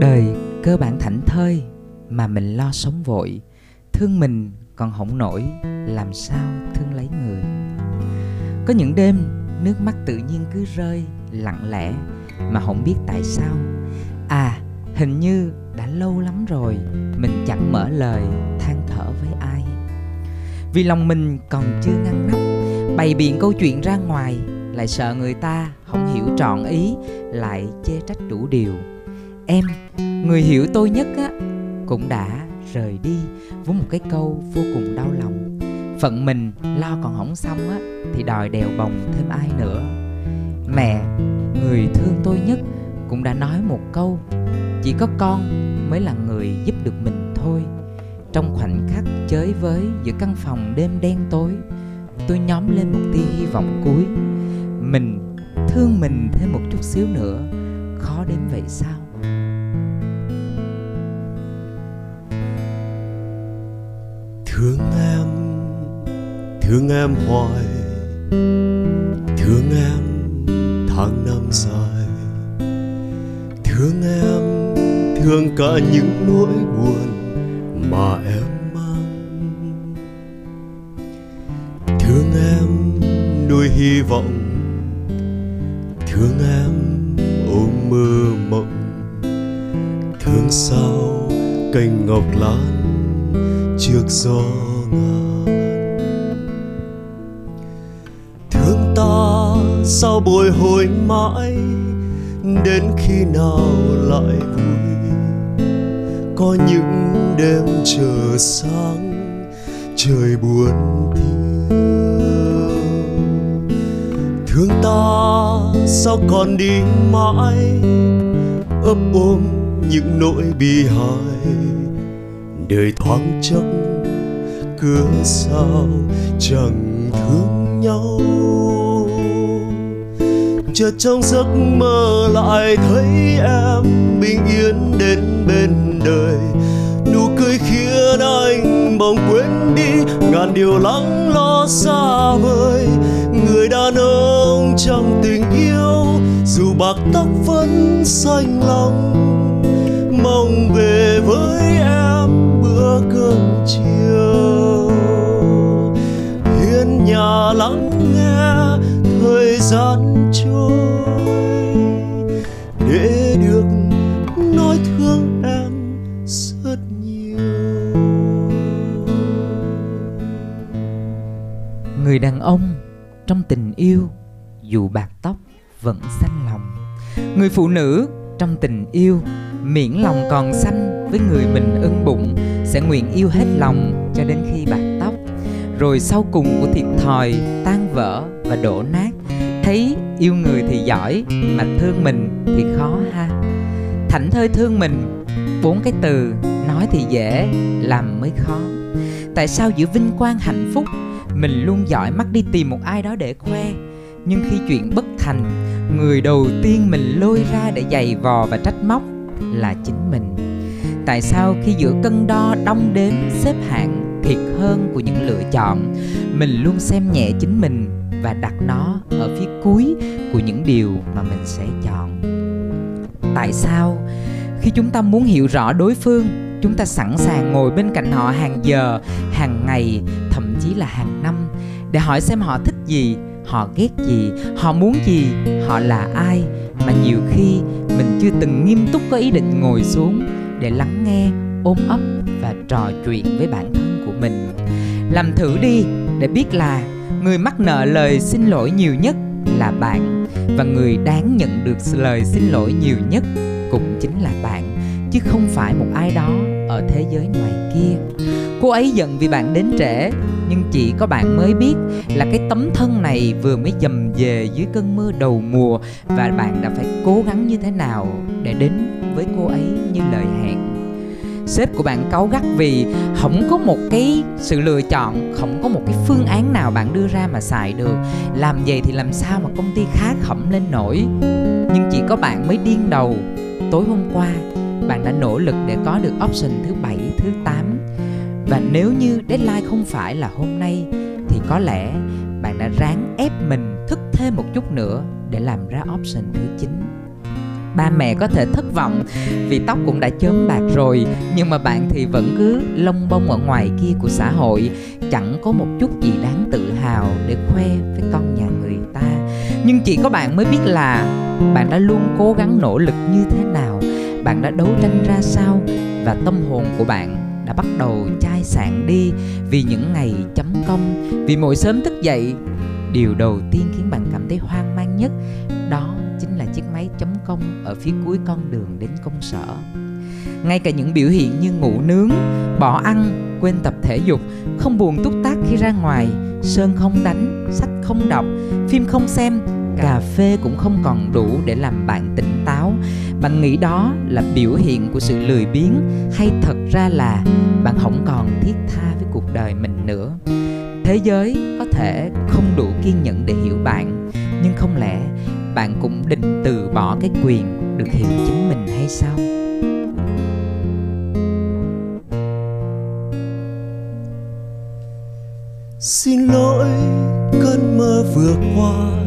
đời cơ bản thảnh thơi mà mình lo sống vội, thương mình còn hổng nổi, làm sao thương lấy người? Có những đêm nước mắt tự nhiên cứ rơi lặng lẽ mà không biết tại sao. À hình như đã lâu lắm rồi mình chẳng mở lời than thở với ai. Vì lòng mình còn chưa ngăn nắp, bày biện câu chuyện ra ngoài, lại sợ người ta không hiểu trọn ý, lại chê trách đủ điều em. Người hiểu tôi nhất á, cũng đã rời đi với một cái câu vô cùng đau lòng. Phận mình lo còn không xong á, thì đòi đèo bồng thêm ai nữa. Mẹ, người thương tôi nhất cũng đã nói một câu, chỉ có con mới là người giúp được mình thôi. Trong khoảnh khắc chới với giữa căn phòng đêm đen tối, tôi nhóm lên một tia hy vọng cuối. Mình thương mình thêm một chút xíu nữa, khó đến vậy sao? Thương em thương em hoài, thương em tháng năm dài. Thương em, thương cả những nỗi buồn mà em mang. Thương em nuôi hy vọng, thương em ôm mơ mộng. Thương sao cành ngọc lan trước gió ngàn thương ta sao bồi hồi mãi, đến khi nào lại vui? Có những đêm chờ sáng, trời buồn thiêu thương ta sao còn đi mãi, ấp ôm những nỗi bi hài? Đời thoáng chốc cứ sao chẳng thương nhau. Chợt trong giấc mơ lại thấy em bình yên đến bên đời. Nụ cười khiến anh bỗng quên đi, ngàn điều lắng lo xa vời. Người đàn ông trong tình yêu, dù bạc tóc vẫn xanh lòng dù bạc tóc vẫn xanh lòng. Người phụ nữ trong tình yêu, miễn lòng còn xanh với người mình ưng bụng, sẽ nguyện yêu hết lòng cho đến khi bạc tóc. Rồi sau cùng của thiệt thòi, tan vỡ và đổ nát, thấy yêu người thì giỏi mà thương mình thì khó ha. Thảnh thơi thương mình, bốn cái từ nói thì dễ, làm mới khó. Tại sao giữa vinh quang hạnh phúc, mình luôn giỏi mắt đi tìm một ai đó để khoe? Nhưng khi chuyện bất thành, người đầu tiên mình lôi ra để giày vò và trách móc là chính mình. Tại sao khi giữa cân đo đong đếm xếp hạng thiệt hơn của những lựa chọn, mình luôn xem nhẹ chính mình và đặt nó ở phía cuối của những điều mà mình sẽ chọn? Tại sao? Khi chúng ta muốn hiểu rõ đối phương, chúng ta sẵn sàng ngồi bên cạnh họ hàng giờ, hàng ngày, thậm chí là hàng năm để hỏi xem họ thích gì họ ghét gì, họ muốn gì, họ là ai. Mà nhiều khi mình chưa từng nghiêm túc có ý định ngồi xuống để lắng nghe, ôm ấp và trò chuyện với bản thân của mình. Làm thử đi để biết là người mắc nợ lời xin lỗi nhiều nhất là bạn. Và người đáng nhận được lời xin lỗi nhiều nhất cũng chính là bạn, chứ không phải một ai đó ở thế giới ngoài kia cô ấy giận vì bạn đến trễ, nhưng chỉ có bạn mới biết là cái tấm thân này vừa mới dầm về dưới cơn mưa đầu mùa và bạn đã phải cố gắng như thế nào để đến với cô ấy như lời hẹn. Sếp của bạn cáu gắt vì không có một cái sự lựa chọn, không có một cái phương án nào bạn đưa ra mà xài được. Làm vậy thì làm sao mà công ty khá khẩm lên nổi? Nhưng chỉ có bạn mới điên đầu. Tối hôm qua, bạn đã nỗ lực để có được option thứ bảy, thứ 8 và nếu như deadline không phải là hôm nay, thì có lẽ bạn đã ráng ép mình thức thêm một chút nữa để làm ra option thứ 9 ba mẹ có thể thất vọng vì tóc cũng đã chớm bạc rồi, nhưng mà bạn thì vẫn cứ lông bông ở ngoài kia của xã hội, chẳng có một chút gì đáng tự hào để khoe với con nhà người ta. Nhưng chỉ có bạn mới biết là bạn đã luôn cố gắng nỗ lực như thế nào, bạn đã đấu tranh ra sao và tâm hồn của bạn đã bắt đầu chai sạn đi vì những ngày chấm công. Vì mỗi sớm thức dậy, điều đầu tiên khiến bạn cảm thấy hoang mang nhất đó chính là chiếc máy chấm công ở phía cuối con đường đến công sở. Ngay cả những biểu hiện như ngủ nướng, bỏ ăn, quên tập thể dục, không buồn túc tác khi ra ngoài, sơn không đánh, sách không đọc, phim không xem, cà phê cũng không còn đủ để làm bạn tỉnh táo bạn nghĩ đó là biểu hiện của sự lười biếng hay thật ra là bạn không còn thiết tha với cuộc đời mình nữa? Thế giới có thể không đủ kiên nhẫn để hiểu bạn, nhưng không lẽ bạn cũng định từ bỏ cái quyền được hiểu chính mình hay sao? Xin lỗi, cơn mơ vừa qua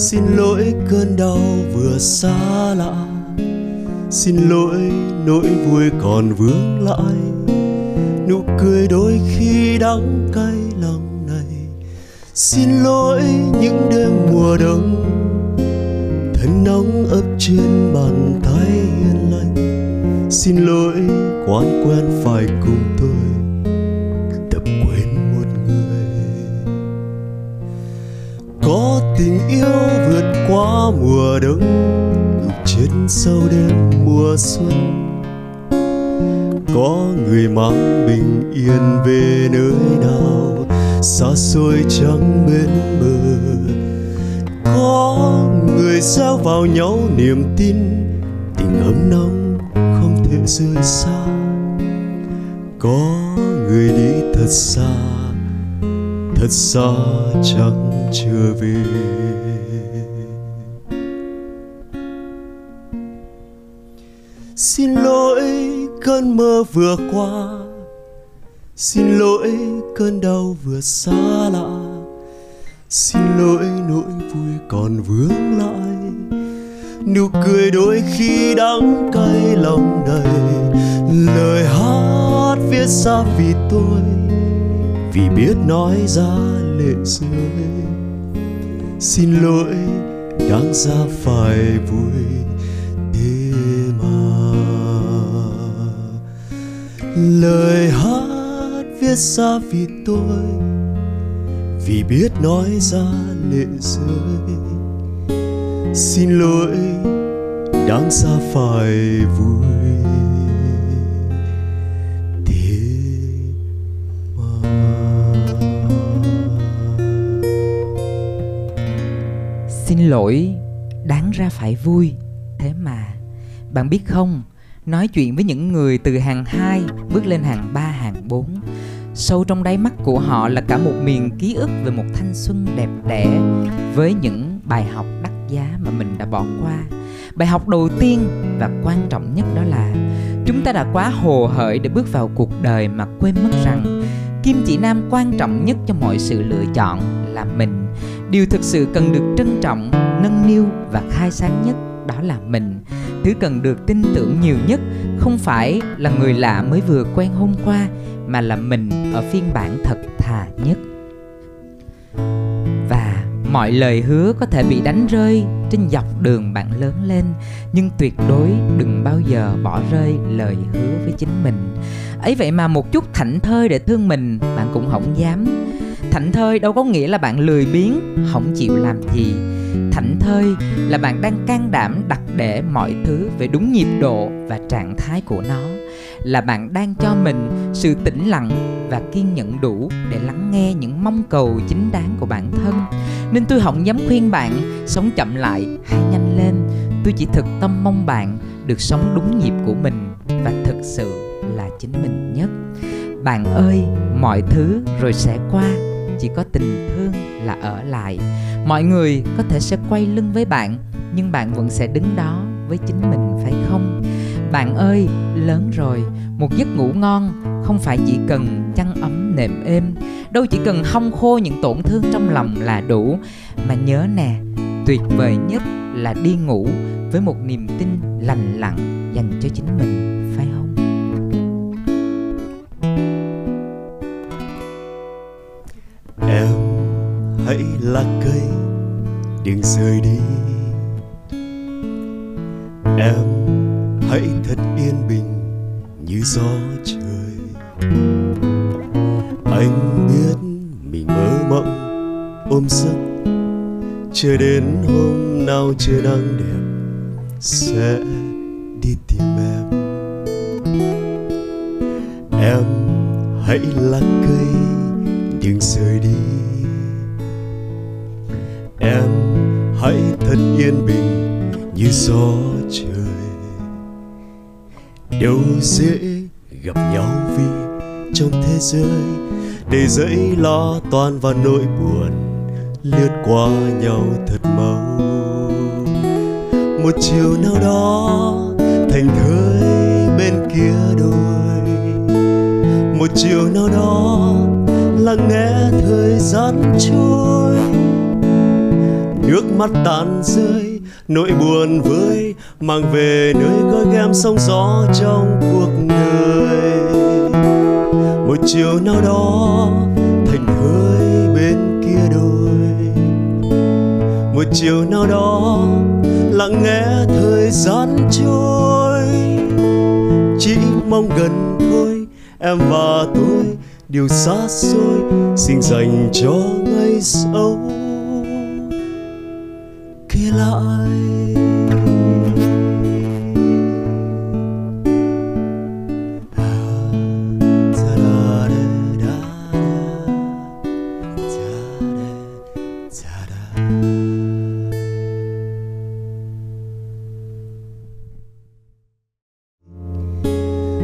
xin lỗi cơn đau vừa xa lạ. Xin lỗi nỗi vui còn vướng lại. Nụ cười đôi khi đắng cay lòng này. Xin lỗi những đêm mùa đông. Thân nóng ấp trên bàn tay hiền lành. Xin lỗi quán quen phải cùng tôi. Yêu vượt qua mùa đông ngục trên sâu đêm mùa xuân. Có người mang bình yên về nơi nào, xa xôi trắng bên bờ. Có người gieo vào nhau niềm tin, tình ấm nóng không thể rời xa. Có người đi thật xa thật xa chẳng trở về. Xin lỗi cơn mơ vừa qua. Xin lỗi cơn đau vừa xa lạ. Xin lỗi nỗi vui còn vướng lại. Nụ cười đôi khi đắng cay lòng đầy. Lời hát viết ra vì tôi, vì biết nói ra lệ rơi xin lỗi, đáng ra phải vui thế mà. Lời hát viết ra vì tôi, vì biết nói ra lệ rơi xin lỗi, đáng ra phải vui xin lỗi đáng ra phải vui. Thế mà, bạn biết không, nói chuyện với những người từ hàng 2 bước lên hàng 3 hàng 4 sâu trong đáy mắt của họ là cả một miền ký ức về một thanh xuân đẹp đẽ với những bài học đắt giá mà mình đã bỏ qua. Bài học đầu tiên và quan trọng nhất đó là chúng ta đã quá hồ hởi để bước vào cuộc đời mà quên mất rằng kim chỉ nam quan trọng nhất cho mọi sự lựa chọn là mình điều thực sự cần được trân trọng, nâng niu và khai sáng nhất đó là mình. Thứ cần được tin tưởng nhiều nhất không phải là người lạ mới vừa quen hôm qua, mà là mình ở phiên bản thật thà nhất. Và mọi lời hứa có thể bị đánh rơi trên dọc đường bạn lớn lên, nhưng tuyệt đối đừng bao giờ bỏ rơi lời hứa với chính mình. Ấy vậy mà một chút thảnh thơi để thương mình, bạn cũng không dám thảnh thơi đâu có nghĩa là bạn lười biếng, không chịu làm gì. Thảnh thơi là bạn đang can đảm đặt để mọi thứ về đúng nhịp độ và trạng thái của nó. Là bạn đang cho mình sự tĩnh lặng và kiên nhẫn đủ để lắng nghe những mong cầu chính đáng của bản thân. Nên tôi không dám khuyên bạn sống chậm lại hay nhanh lên. Tôi chỉ thực tâm mong bạn được sống đúng nhịp của mình và thực sự là chính mình nhất. Bạn ơi, mọi thứ rồi sẽ qua chỉ có tình thương là ở lại. Mọi người có thể sẽ quay lưng với bạn, nhưng bạn vẫn sẽ đứng đó với chính mình, phải không? Bạn ơi, lớn rồi, một giấc ngủ ngon không phải chỉ cần chăn ấm nệm êm, đâu chỉ cần hong khô những tổn thương trong lòng là đủ. Mà nhớ nè, tuyệt vời nhất là đi ngủ với một niềm tin lành lặn dành cho chính mình. Gió trời. Anh biết mình mơ mộng, ôm giấc. Chờ đến hôm nào trời nắng đẹp, sẽ đi tìm em. Em hãy là cây đừng rời đi. Em hãy thật yên bình như gió trời. Đâu dễ gặp nhau vì trong thế giới để dẫy lo toan và nỗi buồn lướt qua nhau thật mau. Một chiều nào đó, thành thơi bên kia đồi. Một chiều nào đó lắng nghe thời gian trôi. Nước mắt tàn rơi, nỗi buồn vơi, mang về nơi gói ghém sóng gió trong cuộc người. Một chiều nào đó, thành hơi bên kia đồi. Một chiều nào đó, lặng nghe thời gian trôi. Chỉ mong gần thôi, em và tôi, điều xa xôi, xin dành cho ngày sau. Kia lại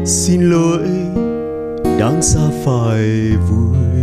xin lỗi đáng ra phải vui.